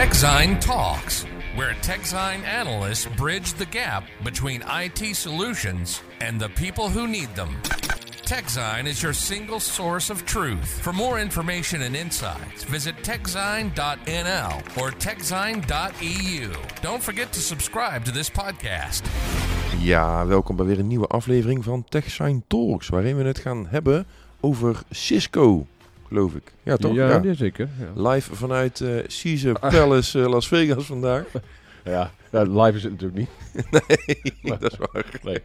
TechZine Talks, where TechZine analysts bridge the gap between IT solutions and the people who need them. TechZine is your single source of truth. For more information and insights, visit techzine.nl or techzine.eu. Don't forget to subscribe to this podcast. Ja, welkom bij weer een nieuwe aflevering van TechSign Talks, waarin we het gaan hebben over Cisco, geloof ik. Ja, toch? Ja, ja. zeker. Ja. Live vanuit eh Caesar Palace eh, Las Vegas vandaag. Ja, live is het natuurlijk niet. nee, dat is waar. Nee.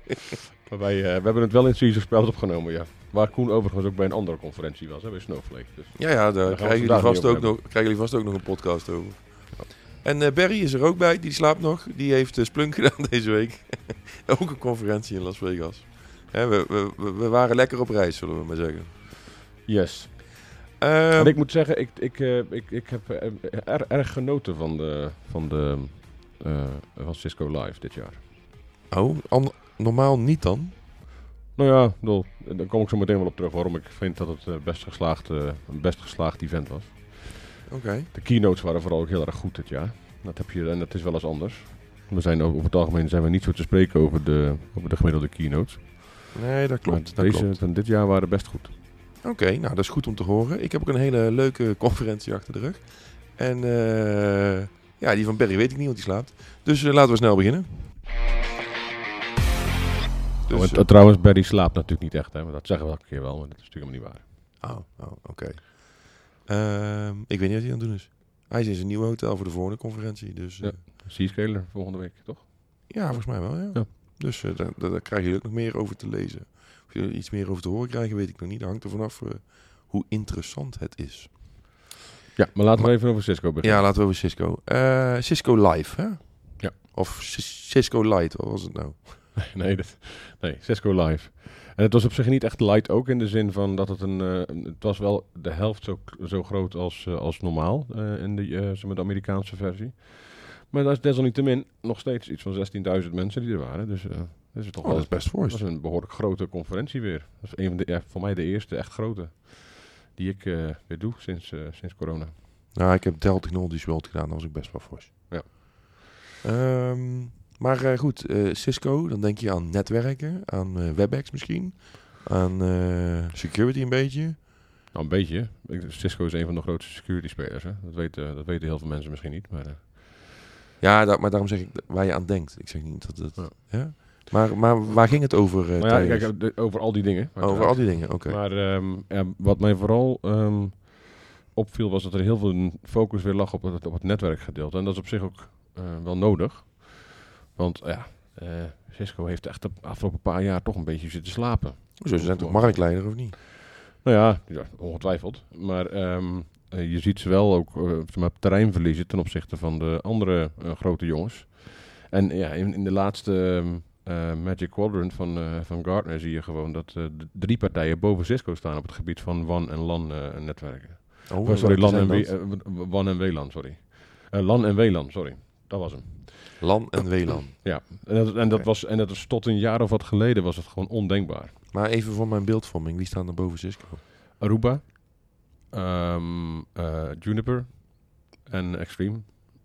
Maar wij, eh, we hebben het wel in Caesar Palace opgenomen, ja. Waar Koen overigens ook bij een andere conferentie was, hè, bij Snowflake. Dus. Ja, ja, daar krijgen jullie, vast ook nog, krijgen jullie vast ook nog een podcast over. En eh, Barry is er ook bij, die slaapt nog. Die heeft uh, Splunk gedaan deze week. ook een conferentie in Las Vegas. Hè, we, we- we waren lekker op reis, zullen we maar zeggen. Yes. En ik moet zeggen, ik, ik, eh, ik, ik heb eh, er- erg genoten van, de, van, de, eh, van Cisco Live dit jaar. oh, normaal niet dan? Nou ja, bedoel, daar kom ik zo meteen wel op terug waarom ik vind dat het eh, best geslaagd, eh, een best geslaagd event was. Oké. De keynotes waren vooral ook heel erg goed dit jaar. Dat heb je, en dat is wel eens anders. We zijn ook, over het algemeen zijn we niet zo te spreken over de, over de gemiddelde keynotes. Nee, dat klopt. Maar Dat deze klopt. van dit jaar waren best goed. Oké, nou dat is goed om te horen. Ik heb ook een hele leuke conferentie achter de rug. En eh, ja, die van Barry weet ik niet, want die slaapt. Dus eh, laten we snel beginnen. Dus, Oh, en eh, trouwens, Barry slaapt natuurlijk niet echt. Hè, maar dat zeggen we elke keer wel, maar dat is natuurlijk helemaal niet waar. oh, oh, oké. Ehm, ik weet niet wat hij aan het doen is. Hij is in zijn nieuwe hotel voor de volgende conferentie. Dus Ja. Seascaler volgende week, toch? ja, volgens mij wel, ja. Ja. Dus eh, daar, daar, krijgen jullie ook nog meer over te lezen. Of jullie er iets meer over te horen krijgen, weet ik nog niet. Dat hangt er vanaf eh, hoe interessant het is. Ja, maar laten we even over Cisco beginnen. Ja, laten we over Cisco. Eh, Cisco Live, hè? Ja. Of Cis- Cisco Lite, wat was het nou? nee, dat, nee, Cisco Live. En het was op zich niet echt light ook in de zin van dat het een... het was wel de helft zo, zo groot als, als normaal in de, zeg maar de Amerikaanse versie. Maar dat is desalniettemin nog steeds iets van 16.000 mensen die er waren. Dus eh dat is toch Oh, wel dat is best Dat fors. was een behoorlijk grote conferentie weer. Dat is een van de, ja, voor mij de eerste echt grote die ik eh, weer doe sinds, eh, sinds corona. Nou, ik heb Dell Technologies World gedaan, dat was ook best wel fors. Ja. Ehm, maar goed, Cisco, dan denk je aan netwerken, aan WebEx misschien, aan security een beetje. Nou, een beetje. Ik- Cisco is een van de grootste security spelers. Hè? Dat, weten, dat weten heel veel mensen misschien niet. Maar, Ja, da- maar daarom zeg ik waar je aan denkt. Ik zeg niet dat het... Ja. Ja. Maar, maar waar ging het over? eh, maar ja, kijk, over al die dingen. over al die dingen, oké. Maar ehm, ja, wat mij vooral ehm, opviel was dat er heel veel focus weer lag op het, op het netwerkgedeelte. En dat is op zich ook eh, wel nodig. Want ja, eh, Cisco heeft echt de afgelopen paar jaar toch een beetje zitten slapen. Zo, ze zijn toch marktleider of niet? Nou ja, ongetwijfeld. Maar ehm, eh, je ziet ze wel ook eh, maar, terrein verliezen ten opzichte van de andere eh, grote jongens. En ja, in, in de laatste ehm, eh, Magic Quadrant van, eh, van Gartner zie je gewoon dat eh, de drie partijen boven Cisco staan op het gebied van WAN en LAN eh, netwerken. Oh, Oh, sorry, LAN en? W- eh, WAN en WLAN, sorry. Eh, LAN en WLAN, sorry. Dat was hem. LAN en WLAN. Ja, en dat, en dat, was, en dat is tot een jaar of wat geleden was het gewoon ondenkbaar. Maar even voor mijn beeldvorming, wie staan er boven Cisco? Aruba, ehm, eh, Juniper en Extreme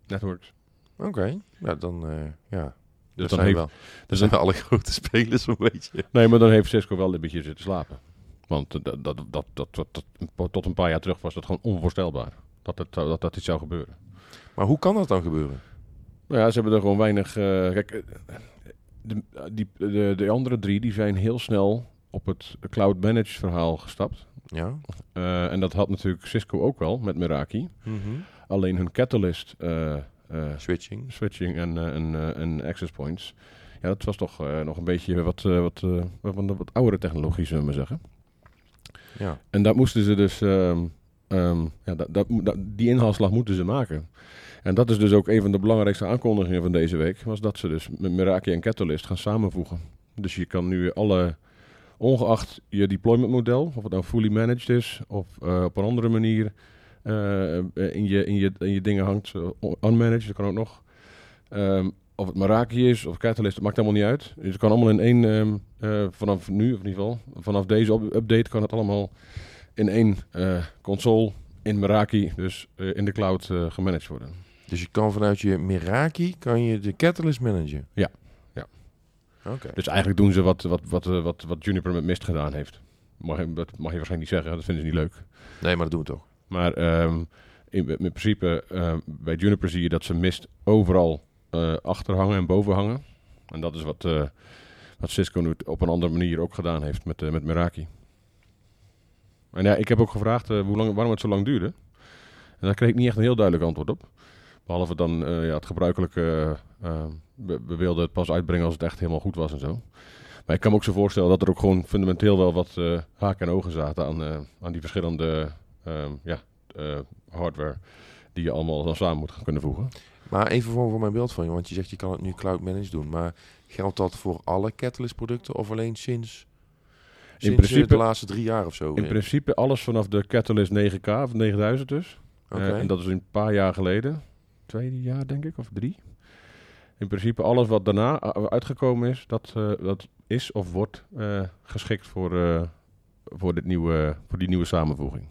Networks. Oké, ja, dan, eh, ja. Dus dan zijn heeft, wel, dat zijn alle grote spelers, zo'n beetje. nee, maar dan heeft Cisco wel een beetje zitten slapen. Want eh, dat, dat, dat, dat, een tot een paar jaar terug was dat gewoon onvoorstelbaar. Dat, het, dat dat iets zou gebeuren. Maar hoe kan dat dan gebeuren? Nou ja, ze hebben er gewoon weinig... kijk, de, die, de, de andere drie die zijn heel snel op het cloud managed verhaal gestapt. Ja. Eh, en dat had natuurlijk Cisco ook wel met Meraki. Alleen hun Catalyst eh, eh, Switching. switching en, en, en access points. Ja, dat was toch nog een beetje wat, wat, wat, wat, oudere technologie, zullen we maar zeggen. Ja. En dat moesten ze dus, ehm, ehm, ja, dat, dat, dat- die inhaalslag moeten ze maken. En dat is dus ook een van de belangrijkste aankondigingen van deze week, was dat ze dus met Meraki en Catalyst gaan samenvoegen. Dus je kan nu alle, ongeacht je deployment model, of het nou fully managed is, of eh, op een andere manier eh, in, je, in, je, in je dingen hangt, eh, unmanaged, dat kan ook nog. Ehm, of het Meraki is of Catalyst, dat maakt helemaal niet uit. Dus het kan allemaal in één, ehm, eh, vanaf nu of in ieder geval, vanaf deze up- update kan het allemaal in één console in Meraki, dus in de cloud gemanaged worden. Dus je kan vanuit je Meraki kan je de Catalyst managen? Ja, Dus eigenlijk doen ze wat, wat, wat, eh, wat, wat Juniper met Mist gedaan heeft. Mag, je- dat mag je waarschijnlijk niet zeggen, dat vinden ze niet leuk. Nee, maar dat doen we toch. Maar ehm, in, in principe, ehm, bij Juniper zie je dat ze Mist overal eh, achter hangen en boven hangen. En dat is wat, eh, wat Cisco nu op een andere manier ook gedaan heeft met, eh, met Meraki. En ja, ik heb ook gevraagd eh, hoe lang, waarom het zo lang duurde. En daar kreeg ik niet echt een heel duidelijk antwoord op. Behalve dan eh, ja, het gebruikelijke, eh, eh, we, we wilden het pas uitbrengen als het echt helemaal goed was en zo. Maar ik kan me ook zo voorstellen dat er ook gewoon fundamenteel wel wat haken en ogen zaten aan, aan die verschillende ehm, ja, hardware die je allemaal dan samen moet gaan kunnen voegen. Maar even voor, voor mijn beeld van je, want je zegt je kan het nu cloud managed doen. Maar geldt dat voor alle Catalyst producten of alleen sinds, sinds eh, principe- de laatste drie jaar of zo? In principe alles vanaf de Catalyst 9K of 9000 dus. En dat is een paar jaar geleden. Twee jaar denk ik, of drie. In principe alles wat daarna uitgekomen is, dat, eh, dat is of wordt eh, geschikt voor, eh, voor, dit nieuwe, voor die nieuwe samenvoeging.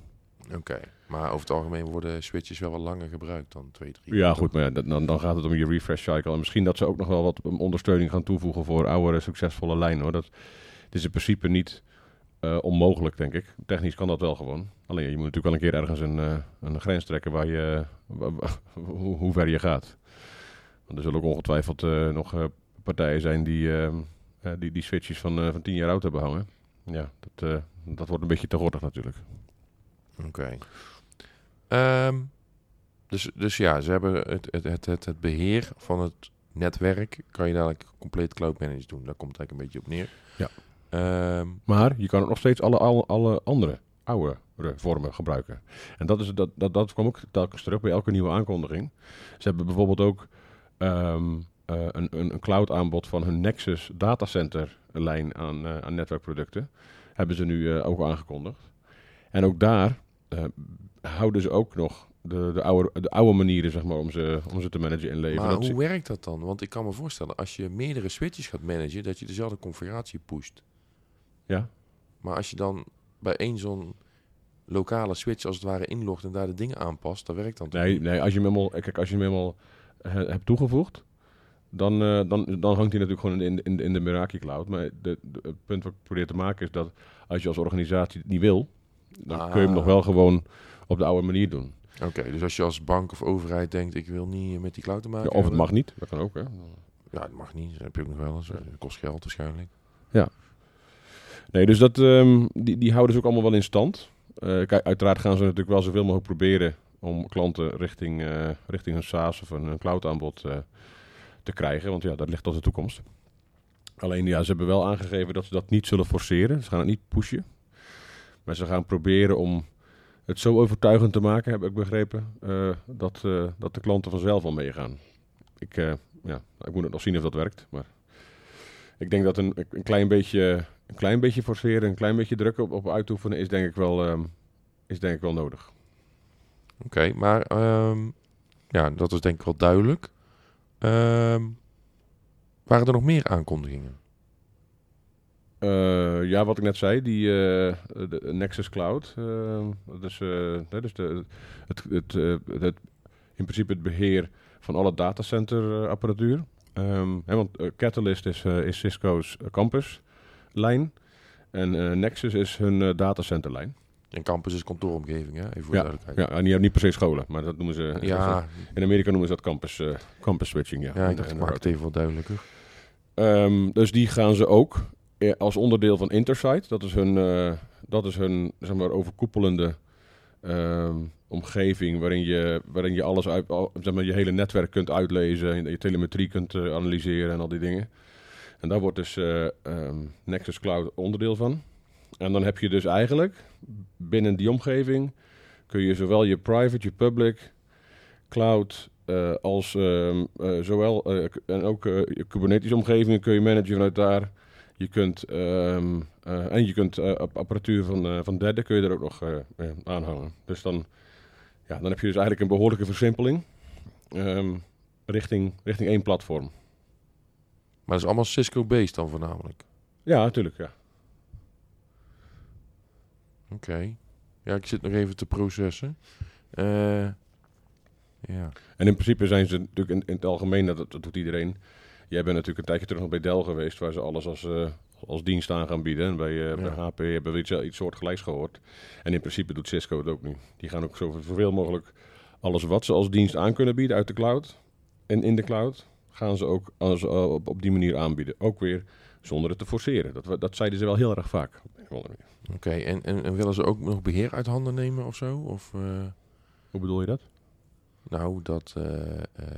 Oké. Maar over het algemeen worden switches wel wat langer gebruikt dan twee, drie Ja, jaar, goed, maar ja, dan, dan gaat het om je refresh cycle. En misschien dat ze ook nog wel wat ondersteuning gaan toevoegen voor oudere succesvolle lijnen. Hoor. Dat het is in principe niet eh, onmogelijk, denk ik. Technisch kan dat wel gewoon. Alleen je moet natuurlijk wel een keer ergens een, eh, een grens trekken waar je, wa- hoe, hoe ver je gaat. Want er zullen ook ongetwijfeld eh, nog eh, partijen zijn die, ehm, eh, die die switches van, eh, van 10 jaar oud hebben hangen. Ja, dat, eh, dat wordt een beetje te gortig natuurlijk. Oké. Ehm, dus, dus ja, ze hebben het, het, het, het, het beheer van het netwerk kan je dadelijk compleet cloud managed doen. Daar komt het eigenlijk een beetje op neer. Ja. Ehm, Maar je kan ook nog steeds alle, alle, alle andere oude vormen gebruiken. En dat, is, dat, dat, dat kwam ook telkens terug bij elke nieuwe aankondiging. Ze hebben bijvoorbeeld ook ehm, eh, een, een, een cloud aanbod van hun Nexus datacenter lijn aan, eh, aan netwerkproducten. Hebben ze nu eh, ook aangekondigd. En ook daar houden ze ook nog de, de, oude, de oude manieren zeg maar, om, ze, om ze te managen in leven. maar Dat hoe werkt dat dan? Want ik kan me voorstellen, als je meerdere switches gaat managen, dat je dezelfde configuratie pusht. Ja? Maar als je dan bij één zo'n lokale switch als het ware inlogt en daar de dingen aanpast, dan werkt dat toch Nee, nee als je hem helemaal, kijk, als je hem helemaal hebt toegevoegd, dan, eh, dan, dan hangt hij natuurlijk gewoon in, in, in de Meraki Cloud. Maar de, de- het punt wat ik probeer te maken is dat als je als organisatie het niet wil, dan kun je hem Ah. nog wel gewoon op de oude manier doen. Oké, dus als je als bank of overheid denkt, ik wil niet met die cloud te Ja, maken of het mag niet, dat kan ook. Hè. Ja, dat mag niet. Dat heb je ook nog wel eens. Dat kost geld waarschijnlijk. Nee, dus dat, ehm, die, die houden ze ook allemaal wel in stand. Eh, kijk, uiteraard gaan ze natuurlijk wel zoveel mogelijk proberen om klanten richting, eh, richting een SaaS of een, cloud aanbod eh, te krijgen. Want ja, dat ligt tot de toekomst. Alleen ja, ze hebben wel aangegeven dat ze dat niet zullen forceren. Ze gaan het niet pushen. Maar ze gaan proberen om het zo overtuigend te maken, heb ik begrepen, dat, dat de klanten vanzelf al meegaan. Ik, ja, ik moet het nog zien of dat werkt. Maar ik denk dat een, een, klein, beetje, een klein beetje forceren, een klein beetje druk op, op uitoefenen is denk ik wel, ehm, is denk ik wel nodig. Oké, maar ehm, ja, dat is denk ik wel duidelijk. Ehm, waren er nog meer aankondigingen? Eh, ja, wat ik net zei, die eh, de Nexus Cloud. eh, dat is, eh, dus de, het, het, het, in principe het beheer van alle datacenter apparatuur. Hè, want Catalyst is, is Cisco's campus lijn. En eh, Nexus is hun eh, datacenterlijn. En campus is kantooromgeving, hè? Even voor Ja, de duidelijkheid. Ja, en die hebben niet per se scholen, maar dat noemen ze. Ja, In Amerika noemen ze dat campus, eh, campus switching. Ja, ja, ik dacht, maak het even wat duidelijker. Ehm, dus die gaan ze ook als onderdeel van Intersight. Dat is hun, dat is hun zeg maar, overkoepelende ehm, omgeving waarin je, waarin je alles uit, al- zeg maar, je hele netwerk kunt uitlezen, en je telemetrie kunt analyseren en al die dingen. En daar wordt dus eh, ehm, Nexus Cloud onderdeel van. En dan heb je dus eigenlijk binnen die omgeving kun je zowel je private, je public, cloud eh, als ehm, eh, zowel en ook je Kubernetes omgevingen kun je managen vanuit daar. Je kunt ehm, eh, en je kunt app- apparatuur van, van derden kun je er ook nog aanhangen. Dus dan, ja, dan heb je dus eigenlijk een behoorlijke versimpeling richting, richting één platform. Maar dat is allemaal Cisco-based dan voornamelijk. Ja, natuurlijk. Ja. Oké. Ja, ik zit nog even te processen. Eh, Ja. En in principe zijn ze natuurlijk in, in het algemeen, dat, dat doet iedereen. Jij bent natuurlijk een tijdje terug nog bij Dell geweest, waar ze alles als, eh, als dienst aan gaan bieden. En bij, eh, bij HP hebben we iets, iets soortgelijks gehoord. En in principe doet Cisco het ook nu. Die gaan ook zoveel mogelijk alles wat ze als dienst aan kunnen bieden uit de cloud en in de cloud, gaan ze ook als, op, op die manier aanbieden. Ook weer zonder het te forceren. Dat, dat zeiden ze wel heel erg vaak. Oké, en, en, en willen ze ook nog beheer uit handen nemen of zo? Of, eh, Hoe bedoel je dat? nou, dat,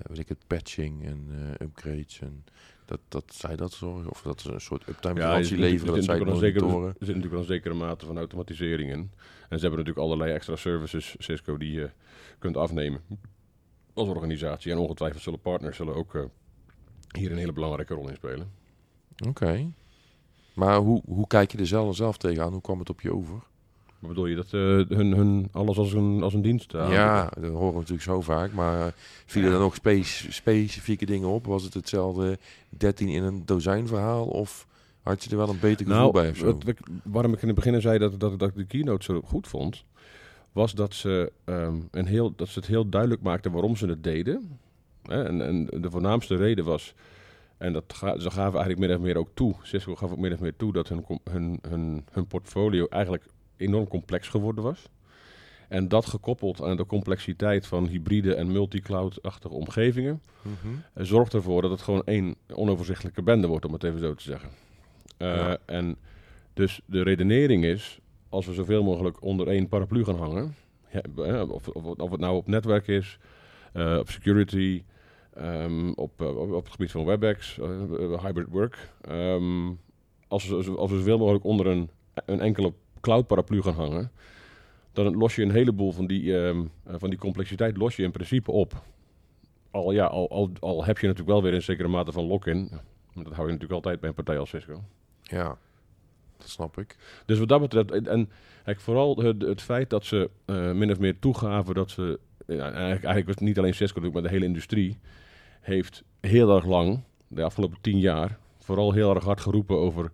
weet ik het, patching en upgrades en dat, dat zij dat zorgen? Of dat ze een soort uptime garantie er leveren, er dat zij het natuurlijk wel een monitoren? zekere- Er zit natuurlijk wel een zekere mate van automatisering in. En ze hebben natuurlijk allerlei extra services, Cisco, die je kunt afnemen als organisatie. En ongetwijfeld zullen partners zullen ook hier een hele belangrijke rol in spelen. Oké. Maar hoe, hoe kijk je er zelf, zelf tegenaan? Hoe kwam het op je over? Wat bedoel je, dat eh, hun, hun alles als een, als een dienst aanbieden? ja, dat horen we natuurlijk zo vaak. Maar eh, vielen er nog spe- specifieke dingen op? Was het hetzelfde 13 in een dozijn verhaal? Of had je er wel een beter gevoel Nou, bij of zo? wat ik- waarom ik in het begin zei dat, dat, dat ik de keynote zo goed vond, was dat ze, ehm, een heel, dat ze het heel duidelijk maakten waarom ze het deden. En, en de voornaamste reden was, en dat ga, ze gaven eigenlijk meer of meer ook toe, Cisco gaf ook meer of meer toe dat hun, hun, hun, hun portfolio eigenlijk enorm complex geworden was. En dat gekoppeld aan de complexiteit van hybride en multi-cloud-achtige omgevingen, Mhm. eh, zorgt ervoor dat het gewoon één onoverzichtelijke bende wordt, om het even zo te zeggen. Eh, Ja. En dus de redenering is, als we zoveel mogelijk onder één paraplu gaan hangen, ja, eh, of, of, of het nou op netwerk is, op security, ehm, op, eh, op op het gebied van WebEx, eh, eh, hybrid work, ehm, als, we, als we zoveel mogelijk onder een, een enkele cloud paraplu gaan hangen, dan los je een heleboel van die, ehm, eh, van die complexiteit los je in principe op. Al, ja, al, al, al heb je natuurlijk wel weer een zekere mate van lock-in. Dat hou je natuurlijk altijd bij een partij als Cisco. Ja, dat snap ik. Dus wat dat betreft, en, en vooral het, het feit dat ze min of meer toegaven dat ze, ja, eigenlijk, eigenlijk was het niet alleen Cisco maar de hele industrie, heeft heel erg lang, de afgelopen tien jaar, vooral heel erg hard geroepen over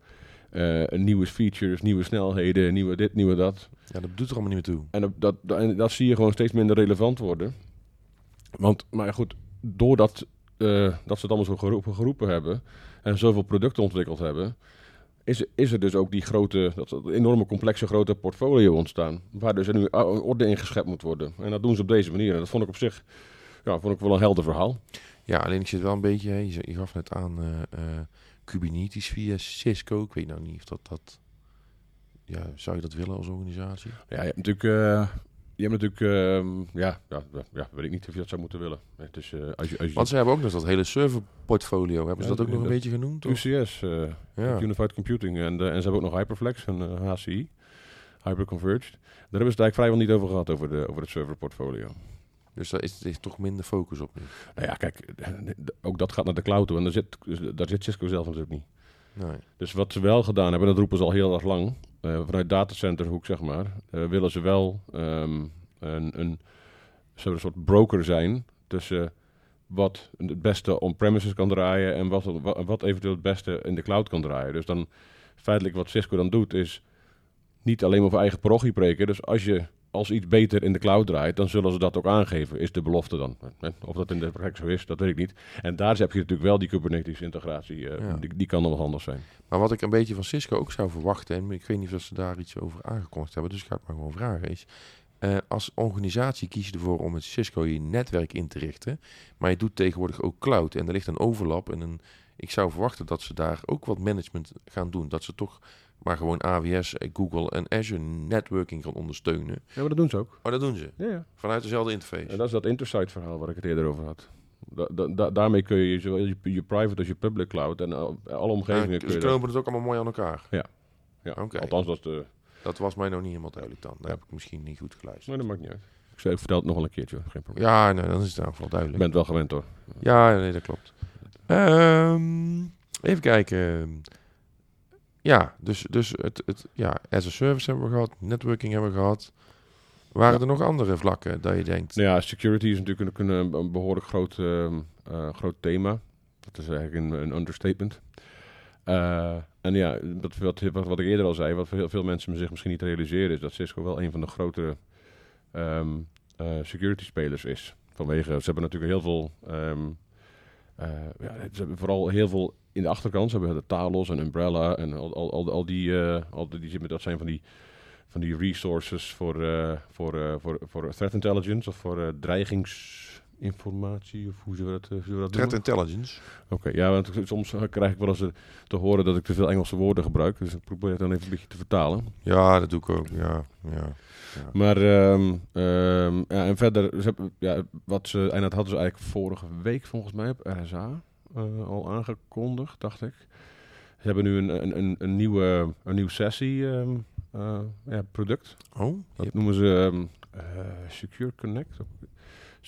eh, nieuwe features, nieuwe snelheden, nieuwe dit, nieuwe dat. Ja, dat doet er allemaal niet meer toe. En dat, dat, dat- en dat zie je gewoon steeds minder relevant worden. Want, maar goed, doordat eh, dat ze het allemaal zo geroepen, geroepen hebben en zoveel producten ontwikkeld hebben, is, is er dus ook die grote, dat, dat enorme complexe grote portfolio ontstaan. Waar dus er nu a- orde in geschept moet worden. En dat doen ze op deze manier. En dat vond ik op zich ja, vond ik wel een helder verhaal. Ja, alleen ik zit wel een beetje, hè, je, gaf net aan eh, eh, Kubernetes via Cisco. Ik weet nou niet of dat, dat, ja, zou je dat willen als organisatie? Ja, je hebt natuurlijk, eh, je hebt natuurlijk ehm, ja, ja, ja, weet ik niet of je dat zou moeten willen. Het is, eh, als je, als je Want ze hebben ook nog dat hele serverportfolio. Hebben ze dat ook nog een beetje genoemd? UCS, eh, Ja. Unified Computing. En, eh, en ze hebben ook nog Hyperflex en HCI, Hyperconverged. Daar hebben ze het eigenlijk vrijwel niet over gehad, over, de, over het serverportfolio. Dus daar is, er is toch minder focus op nu. Nou ja, kijk, ook dat gaat naar de cloud toe. En daar zit, daar zit Cisco zelf natuurlijk niet. Nee. Dus wat ze wel gedaan hebben, dat roepen ze al heel erg lang, vanuit datacenterhoek zeg maar, eh, willen ze wel ehm, een, een, soort broker zijn tussen wat het beste on-premises kan draaien en wat, wat, wat eventueel het beste in de cloud kan draaien. Dus dan feitelijk wat Cisco dan doet is niet alleen maar voor eigen parochie preken. Dus als je als iets beter in de cloud draait, dan zullen ze dat ook aangeven, is de belofte dan. Of dat in de praktijk zo is, dat weet ik niet. En daar heb je natuurlijk wel die Kubernetes integratie, eh, Ja. die, die kan dan wel handig zijn. Maar wat ik een beetje van Cisco ook zou verwachten, en ik weet niet of ze daar iets over aangekondigd hebben, dus ik ga het maar gewoon vragen, is eh, als organisatie kies je ervoor om met Cisco je netwerk in te richten, maar je doet tegenwoordig ook cloud en er ligt een overlap en een, ik zou verwachten dat ze daar ook wat management gaan doen, dat ze toch maar gewoon AWS, eh, Google en Azure networking gaan ondersteunen. Ja, maar dat doen ze ook. Maar dat doen ze, Ja, ja. vanuit dezelfde interface. En dat is dat Intersight verhaal waar ik het eerder over had. Da- da- da- daarmee kun je zowel je, je private als je public cloud en al- alle omgevingen Ja, kun ze je dat- knopen het ook allemaal mooi aan elkaar. Ja, Oké. althans dat is de... Dat was mij nog niet helemaal duidelijk dan. Daar heb ik misschien niet goed geluisterd. Maar dat maakt niet uit. Ik, zei, ik vertel het nog wel een keertje, geen probleem. Ja, nee, dan is het in ieder geval Ik duidelijk. ben het wel gewend hoor. Ja, nee, dat klopt. Ehm, even kijken. Ja, dus, dus het, het, ja, as a service hebben we gehad, networking hebben we gehad. Waren Ja. er nog andere vlakken dat je denkt? Nou ja, security is natuurlijk een, een, een behoorlijk groot, ehm, eh, groot thema. Dat is eigenlijk een, een understatement. Eh, en ja, wat, wat, wat, wat ik eerder al zei, wat veel, veel mensen zich misschien niet realiseren, is dat Cisco wel een van de grotere ehm, eh, security spelers is. Vanwege, ze hebben natuurlijk heel veel, ehm, eh, ja, ze hebben vooral heel veel in de achterkant. Ze hebben de Talos en Umbrella en al, al, al, al die, eh, al die, die, dat zijn van die, van die resources voor, eh, voor, eh, voor, voor threat intelligence of voor eh, dreigingsinformatie of hoe ze dat, eh, dat Threat noemen. intelligence. Oké, ja, want soms krijg ik wel eens eh, te horen dat ik te veel Engelse woorden gebruik. Dus ik probeer het dan even een beetje te vertalen. Ja, dat doe ik ook. Ja, ja. Maar ehm, ehm, ja, en verder, ze hebben, ja, wat ze, en dat hadden ze eigenlijk vorige week volgens mij op RSA eh, al aangekondigd, dacht ik. Ze hebben nu een, een, een, een nieuwe, een nieuw sessie ehm, eh, ja, product. Oh, Dat noemen ze Secure Connect.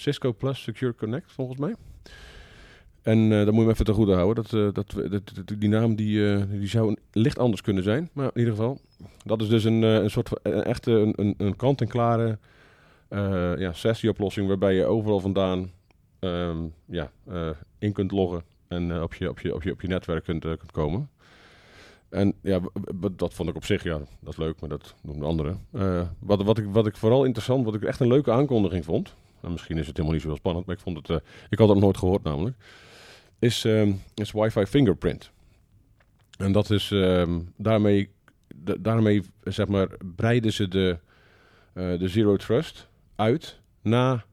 Cisco Plus Secure Connect, volgens mij. En dat moet je me even te goede houden. Dat, eh, dat, dat, die naam die, eh, die zou licht anders kunnen zijn. Maar in ieder geval, dat is dus een, een soort van een echte een, een, een kant-en-klare eh ja, sessieoplossing waarbij je overal vandaan ehm, ja, in kunt loggen en op, je, op, je, op, je, netwerk kunt, kunt komen. En ja, dat vond ik op zich, ja, dat is leuk, maar dat doen de anderen. Wat, wat, ik, wat ik vooral interessant, wat ik echt een leuke aankondiging vond, en misschien is het helemaal niet zo spannend, maar ik vond het, eh, ik had het nooit gehoord namelijk, is, ehm, is Wi-Fi fingerprint. En dat is, ehm, daarmee, da- daarmee, zeg maar, breiden ze de, eh, de Zero Trust uit na,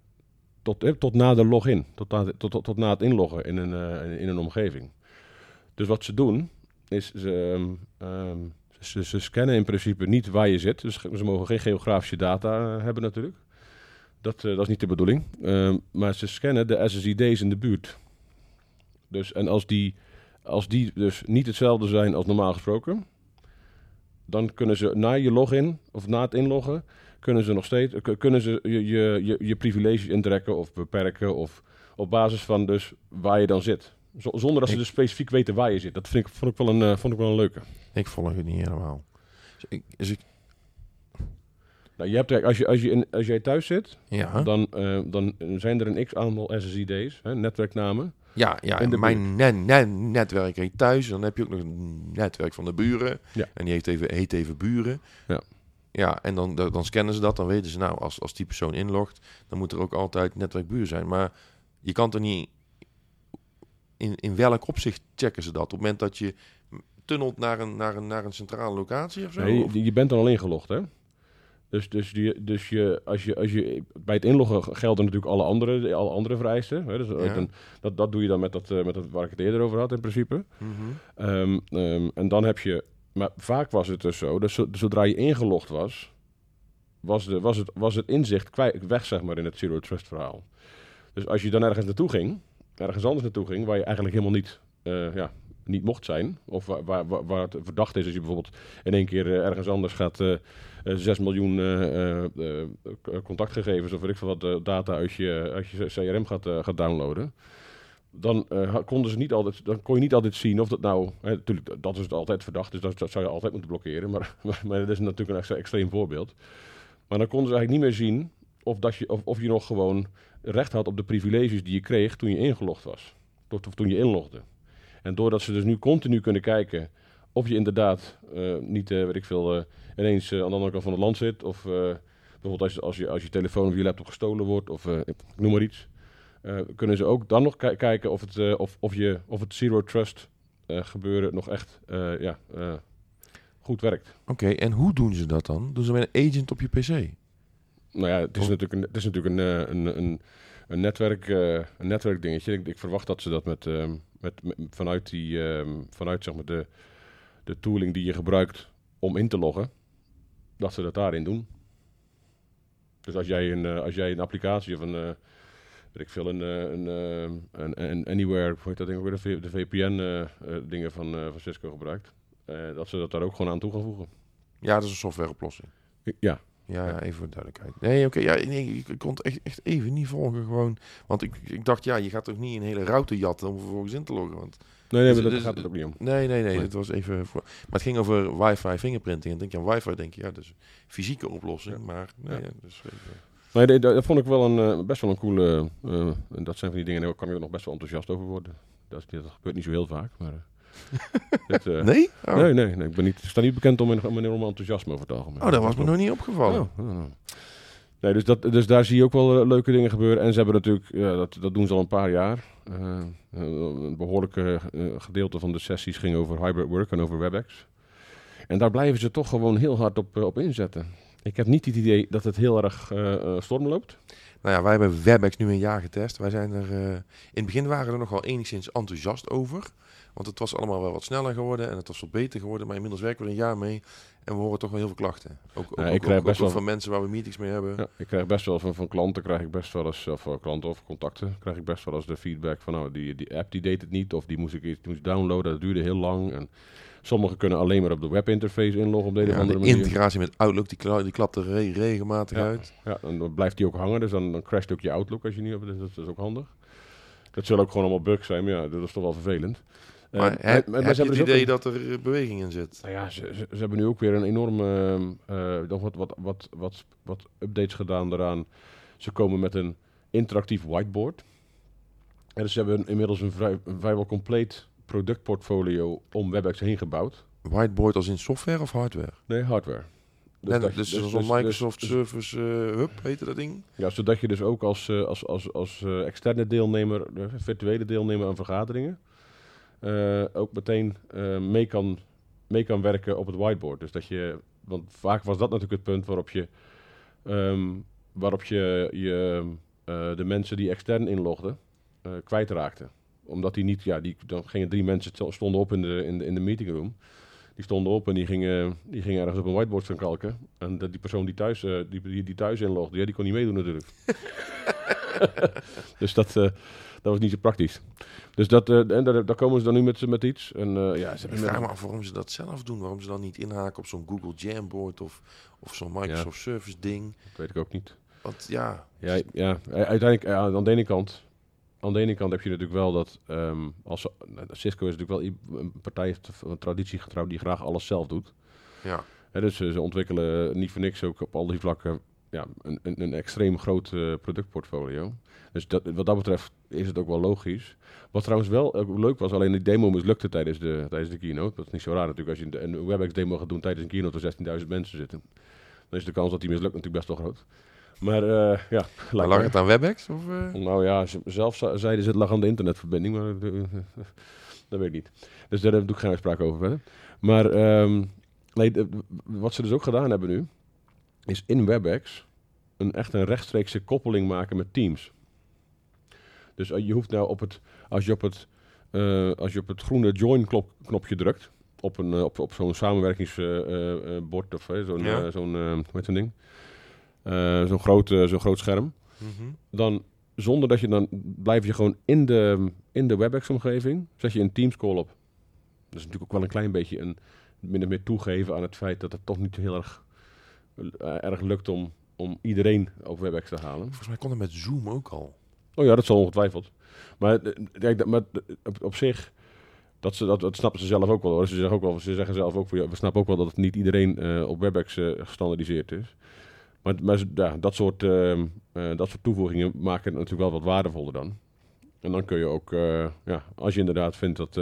tot, eh, tot na de login, tot na, tot, tot, na het inloggen in een, in een omgeving. Dus wat ze doen, is ze, ehm, ze, ze scannen in principe niet waar je zit. Dus ze mogen geen geografische data hebben natuurlijk. Dat, eh, dat is niet de bedoeling. Ehm, maar ze scannen de SSID's in de buurt. Dus, en als die, als die dus niet hetzelfde zijn als normaal gesproken, dan kunnen ze na je login of na het inloggen, kunnen ze nog steeds k- kunnen ze je, je, je, je privileges intrekken of beperken of op basis van dus waar je dan zit. Zonder dat ze Ik- dus specifiek weten waar je zit. Dat vind ik, vond, ik wel een, eh, vond ik wel een leuke. ik volg het niet helemaal. Dus ik, dus ik, Nou, je hebt, als, je, als, je in, als jij thuis zit, ja, dan, eh, dan zijn er een x aantal SSID's, hè, netwerknamen. ja, ja de mijn ne- ne- netwerk heet thuis. Dan heb je ook nog een netwerk van de buren. Ja. En die heeft even, heet even buren. Ja. Ja, en dan, dan scannen ze dat. Dan weten ze, nou, als, als die persoon inlogt, dan moet er ook altijd netwerkbuur zijn. Maar je kan er niet... In, in welk opzicht checken ze dat? Op het moment dat je tunnelt naar een, naar een, naar een centrale locatie of zo? Nee, je, je bent dan al ingelogd, hè? Dus, dus, die, dus je, als je, als je, bij het inloggen gelden natuurlijk alle andere, alle andere vereisten. Hè? Dus Ja. dan- dat, dat doe je dan met dat, eh, met dat waar ik het eerder over had in principe. Mhm. Ehm, ehm, en dan heb je, maar vaak was het dus zo, dus zo- zodra je ingelogd was, was, de, was, het, was het inzicht kwijt, weg zeg maar in het Zero Trust verhaal. Dus als je dan ergens naartoe ging, ergens anders naartoe ging, waar je eigenlijk helemaal niet, eh, ja, niet mocht zijn, of waar, waar, waar, het verdacht is als je bijvoorbeeld in één keer eh, ergens anders gaat eh, eh, 6 miljoen eh, eh, eh, k- contactgegevens of weet ik veel wat eh, data uit je, uit je CRM gaat, eh, gaat downloaden. Dan, eh, konden ze niet altijd, dan kon je niet altijd zien of dat nou... Hè, natuurlijk, dat is altijd verdacht, dus dat, zou je altijd moeten blokkeren. Maar, maar, dat is natuurlijk een extra, extreem voorbeeld. Maar dan konden ze eigenlijk niet meer zien of, dat je, of, of je nog gewoon recht had op de privileges die je kreeg toen je ingelogd was. Of toen je inlogde. En doordat ze dus nu continu kunnen kijken of je inderdaad eh, niet, eh, weet ik veel, eh, ineens aan de andere kant van het land zit. Of bijvoorbeeld als, je- als, je, als je telefoon of je laptop gestolen wordt, of ik noem maar iets. kunnen ze ook dan nog ki- kijken of het, of, of, je, of het Zero Trust gebeuren nog echt ja, goed werkt. Oké, en hoe doen ze dat dan? Doen ze met een agent op je PC? Nou ja, het is natuurlijk een, het is natuurlijk een, een, een, een, netwerk, eh, een netwerkdingetje. Ik, ik verwacht dat ze dat met, met, met- vanuit, die, vanuit zeg maar de, de tooling die je gebruikt om in te loggen, dat ze dat daarin doen. Dus als jij een, eh, als jij een applicatie of een, eh, weet ik veel, een, eh, een, een, een Anywhere, hoe heet dat ding ook weer, de, VPN-dingen van, van Cisco gebruikt, dat ze dat daar ook gewoon aan toe gaan voegen. Ja, dat is een softwareoplossing. Ja, Ja, even voor duidelijkheid. Nee, oké, ja, nee, ik, ik kon het echt, echt even niet volgen gewoon. Want ik, ik dacht, ja, je gaat toch niet een hele router jatten om vervolgens in te loggen. Want, nee, nee, Dus- maar daar dus- gaat het ook niet om. nee, nee, nee, Nee. het was even voor... Maar het ging over wifi fingerprinting. En denk je aan wifi, denk je, ja, dat een fysieke oplossing. Ja. Maar, nee, Ja. dus even... Nee, dat, dat vond ik wel een, eh, best wel een coole... eh, en dat zijn van die dingen, daar kan je ook nog best wel enthousiast over worden. Dat, dat gebeurt niet zo heel vaak, maar... eh, dit, Nee? Oh, nee, nee, nee, ik ben niet, ik sta niet bekend om mijn, om mijn enorme enthousiasme over het algemeen. oh dat was me nog niet opgevallen. Oh, oh. Nee, dus, dat, dus daar zie je ook wel eh, leuke dingen gebeuren. En ze hebben natuurlijk, dat, dat doen ze al een paar jaar. Eh, een behoorlijke eh, gedeelte van de sessies ging over hybrid work en over WebEx. En daar blijven ze toch gewoon heel hard op, op inzetten. Ik heb niet het idee dat het heel erg storm loopt. Nou ja, wij hebben WebEx nu een jaar getest. Wij zijn er, in het begin waren we er nog wel enigszins enthousiast over. Want het was allemaal wel wat sneller geworden en het was wat beter geworden. Maar inmiddels werken we er een jaar mee en we horen toch wel heel veel klachten. Ook, ook, ik krijg best wel van mensen waar we meetings mee hebben. Ja, ik krijg best wel van, van klanten, krijg ik best wel eens, of klanten of contacten, krijg ik best wel eens de feedback van nou, die, die app die deed het niet of die moest ik die moest downloaden, dat duurde heel lang. En sommigen kunnen alleen maar op de webinterface inloggen op de ja, andere de integratie met Outlook, die, kla die klapt er re regelmatig uit. Ja, en dan blijft die ook hangen, dus dan, dan crasht ook je Outlook als je niet op dus dat is ook handig. Dat zullen ook gewoon allemaal bugs zijn, maar ja, dat is toch wel vervelend. Maar, uh, heb, maar, je het dus idee dat er eh, beweging in zit? Nou ja, ze, ze, ze, hebben nu ook weer een enorme, uh, nog wat, wat, wat, wat, wat updates gedaan eraan. Ze komen met een interactief whiteboard. En dus ze hebben inmiddels een, vrij, een vrijwel compleet productportfolio om WebEx heen gebouwd. Whiteboard als in software of hardware? Nee, hardware. Dus, en, dus, dus, dus- Microsoft dus- Service uh, Hub heette dat ding? Ja, zodat je dus ook als, uh, als, als, als uh, externe deelnemer, virtuele deelnemer aan vergaderingen, uh, ook meteen uh, mee, kan, mee kan werken op het whiteboard. Dus dat je, want vaak was dat natuurlijk het punt waarop je, um, waarop je, je de mensen die extern inlogden kwijtraakte. Omdat die niet, ja, die, dan gingen drie mensen stonden op in de, in de, in de meeting room. Die stonden op en die gingen, die gingen ergens op een whiteboard gaan kalken. En dat die persoon die thuis, die, die, die thuis inlogde, ja, die kon niet meedoen natuurlijk. dus dat, dat was niet zo praktisch. Dus dat, uh, en daar, daar, komen ze dan nu met, met iets. En, uh, ja, ze ik vraag me af waarom ze dat zelf doen. Waarom ze dan niet inhaken op zo'n Google Jamboard of, of zo'n Microsoft ja. Service ding. Dat weet ik ook niet. Want ja... Ja, ja uiteindelijk, ja, aan de ene kant... Aan de ene kant heb je natuurlijk wel dat... Um, als, Cisco is natuurlijk wel een partij een traditie getrouwd die graag alles zelf doet. Ja. He, dus ze ontwikkelen niet voor niks ook op al die vlakken ja, een, een, een extreem groot uh, productportfolio. Dus dat, wat dat betreft is het ook wel logisch. Wat trouwens wel leuk was, alleen die demo mislukte tijdens de, tijdens de keynote. Dat is niet zo raar natuurlijk als je een WebEx-demo gaat doen tijdens een keynote waar 16.000 mensen zitten. Dan is de kans dat die mislukt natuurlijk best wel groot. Maar uh, ja. Maar lag het aan WebEx? Of, uh? Nou ja, zelf zeiden ze het lag aan de internetverbinding, maar dat weet ik niet. Dus daar heb ik geen uitspraak over verder. Maar um, nee, wat ze dus ook gedaan hebben nu, is in WebEx een echt een rechtstreekse koppeling maken met Teams. Dus je hoeft nou op het, als je op het, als je op het groene join -knop knopje drukt, op, een, op, op zo'n samenwerkingsbord of zo'n, ja. zo'n hoe heet zo'n ding, zo'n groot, zo'n groot scherm, mm -hmm. dan zonder dat je dan blijf je gewoon in de, in de WebEx-omgeving, zet je een Teams-call op. Dat is natuurlijk ook wel een klein beetje een minder meer toegeven aan het feit dat het toch niet heel erg, erg lukt om om iedereen op WebEx te halen. Volgens mij kon het met Zoom ook al. Oh ja, dat zal ongetwijfeld. Maar, kijk, maar op, op zich, dat, ze, dat, dat snappen ze zelf ook wel hoor. Ze zeggen, ook wel, ze zeggen zelf ook, we snappen ook wel dat het niet iedereen uh, op WebEx uh, gestandardiseerd is. Maar, maar ja, dat, soort, uh, dat soort toevoegingen maken het natuurlijk wel wat waardevoller dan. En dan kun je ook, ja, als je inderdaad vindt dat,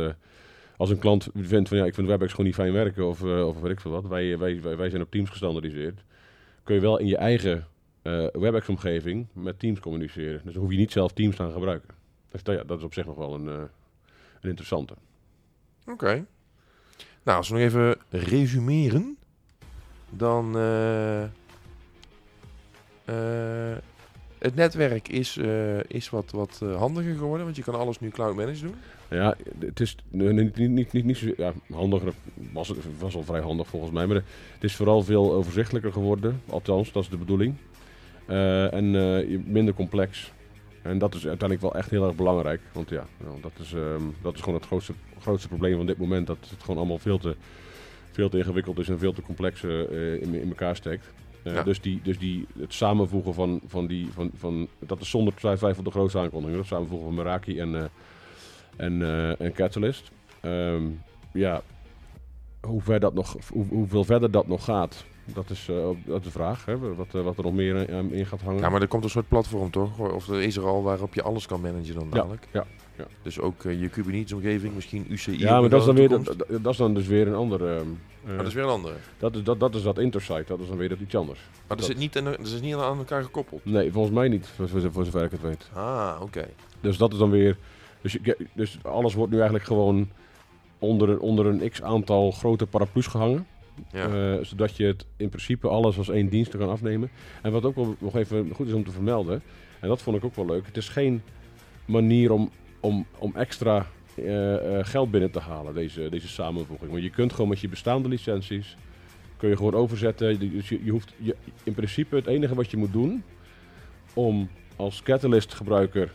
als een klant vindt van ja, ik vind WebEx gewoon niet fijn werken of, of weet ik veel wat, wij, wij, wij, zijn op Teams gestandardiseerd kun je wel in je eigen uh, WebEx-omgeving met Teams communiceren. Dus dan hoef je niet zelf Teams te gaan gebruiken. Dus dat, ja, dat is op zich nog wel een, een interessante. Oké. Nou, als we nog even resumeren, dan... Uh, het netwerk is, is wat, wat handiger geworden, want je kan alles nu cloud managed doen. Ja, het is niet, niet, niet, niet zo ja, handiger. Was, was al vrij handig volgens mij. Maar het is vooral veel overzichtelijker geworden. Althans, dat is de bedoeling. En minder complex. En dat is uiteindelijk wel echt heel erg belangrijk. Want ja, nou, dat, is, um, dat is gewoon het grootste, grootste probleem van dit moment. Dat het gewoon allemaal veel te, veel te ingewikkeld is en veel te complex in, in elkaar steekt. Ja. Dus, die, dus die, het samenvoegen van, van die. Van, van, dat is zonder twijfel de grootste aankondiging. Het samenvoegen van Meraki en en, uh, en Um, ja, hoe ver dat nog, hoe, hoeveel verder dat nog gaat, Dat is, eh, dat is de vraag, hè, wat, eh, wat er nog meer in, in gaat hangen. Ja, maar er komt een soort platform toch? Of er is er al waarop je alles kan managen dan dadelijk? ja, ja. Dus ook eh, je Kubernetes-omgeving, misschien UCI. Ja, maar dat is, dan weer, dat, dat is dan dus weer een andere... eh, dat is weer een andere. dat, is, dat, dat is dat Intersite, dat is dan weer iets anders. Maar dat Dat- zit niet, dat is niet aan elkaar gekoppeld. Nee, volgens mij niet, voor, voor, voor zover ik het weet. Ah, oké. Dus dat is dan weer... Dus, dus alles wordt nu eigenlijk gewoon onder, onder een x-aantal grote paraplu's gehangen. Eh, zodat je het in principe alles als één dienst kan afnemen. En wat ook wel nog even goed is om te vermelden, en dat vond ik ook wel leuk, het is geen manier om, om, om extra eh, eh, geld binnen te halen, deze, deze samenvoeging. Want je kunt gewoon met je bestaande licenties, kun je gewoon overzetten. Dus je, je hoeft, je, in principe het enige wat je moet doen om als Catalyst gebruiker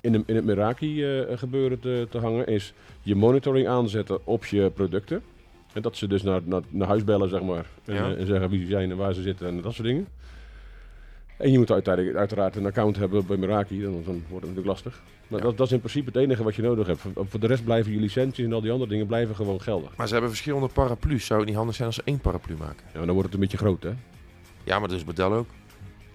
in, een, in het Meraki gebeuren te, te hangen, is je monitoring aanzetten op je producten. En dat ze dus naar, naar, naar huis bellen, zeg maar. En, Ja. eh, en zeggen wie ze zijn en waar ze zitten en dat soort dingen. En je moet uiteindelijk, uiteraard een account hebben bij Meraki, dan, dan wordt het natuurlijk lastig. Maar Ja. dat, dat is in principe het enige wat je nodig hebt. Voor, voor de rest blijven je licenties en al die andere dingen blijven gewoon geldig. Maar ze hebben verschillende paraplu's. Zou het niet handig zijn als ze één paraplu maken? Ja, maar dan wordt het een beetje groot, hè? Ja, maar dat is Bedel ook.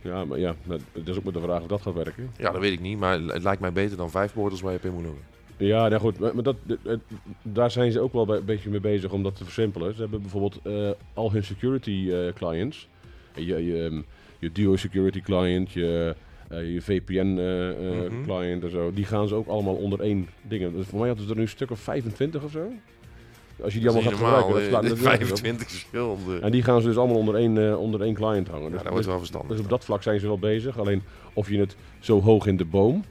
Ja, maar ja, dat is ook maar de vraag of dat gaat werken. Ja, dat weet ik niet. Maar het lijkt mij beter dan vijf borders waar je op in moet loggen. Ja, nou goed, maar maar dat, het- daar zijn ze ook wel een beetje mee bezig om dat te versimpelen. Ze hebben bijvoorbeeld eh, al hun security eh, clients, je, je, ehm, je Duo Security client, je, eh, je VPN eh, eh, Mhm. client en zo, die gaan ze ook allemaal onder één ding. Dus voor mij hadden ze er nu een stuk of 25 of zo. Als je die allemaal gaat gebruiken, dat slaat eh, natuurlijk nergens op. 25 verschillende. En die gaan ze dus allemaal onder één, eh, onder één client hangen. Ja, Dus- dat wordt wel verstandig. dus op dat vlak zijn ze wel bezig. Alleen of je het zo hoog in de boom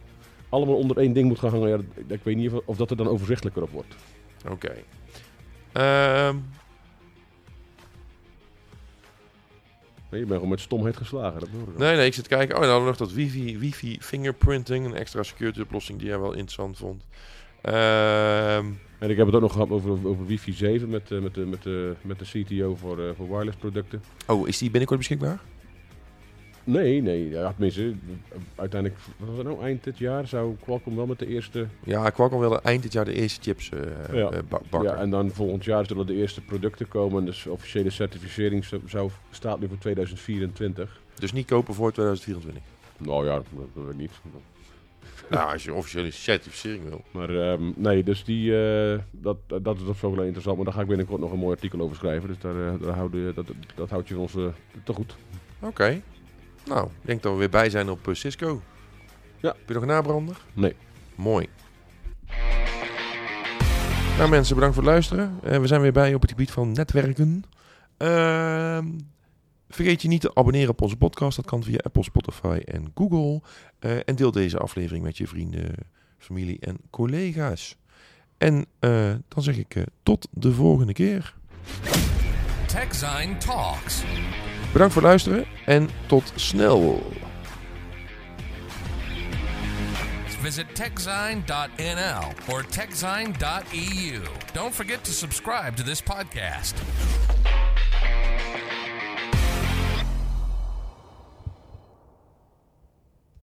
allemaal onder één ding moet gaan hangen, ja, ik weet niet of, of dat er dan overzichtelijker op wordt. Oké. Ehm, Nee, je bent gewoon met stomheid geslagen. Dat nee, nee, ik zit te kijken. Oh, dan hadden we nog dat wifi, wifi fingerprinting. Een extra security oplossing die jij wel interessant vond. Ehm, En ik heb het ook nog gehad over, over wifi 7 met, eh, met, de, met, de, met de CTO voor, eh, voor wireless producten. oh, is die binnenkort beschikbaar? Nee, nee, ja, tenminste, uiteindelijk, wat was het nou, eind dit jaar zou Qualcomm wel met de eerste... Ja, Qualcomm wilde eind dit jaar de eerste chips eh Ja. eh, ba- bakken. Ja, en dan volgend jaar zullen de eerste producten komen. Dus officiële certificering zou- staat nu voor 2024. Dus niet kopen voor 2024. Nou ja, dat, dat weet ik niet. nou, als je officiële certificering wil. Maar ehm, nee, dus die, eh, dat, dat, is op zich wel interessant. Maar daar ga ik binnenkort nog een mooi artikel over schrijven. Dus daar, daar houden, dat, dat houdt je ons te goed. Oké. Nou, ik denk dat we weer bij zijn op eh, Cisco. Ja. Heb je nog een nabrander? Nee. Mooi. Nou mensen, bedankt voor het luisteren. Eh, we zijn weer bij op het gebied van netwerken. Ehm, vergeet je niet te abonneren op onze podcast. Dat kan via Apple, Spotify en Google. Eh, en deel deze aflevering met je vrienden, familie en collega's. En eh, dan zeg ik eh, tot de volgende keer. TechZine Talks. Bedankt voor luisteren en tot snel. Visit techzine.nl or techzine.eu. Don't forget to subscribe to this podcast.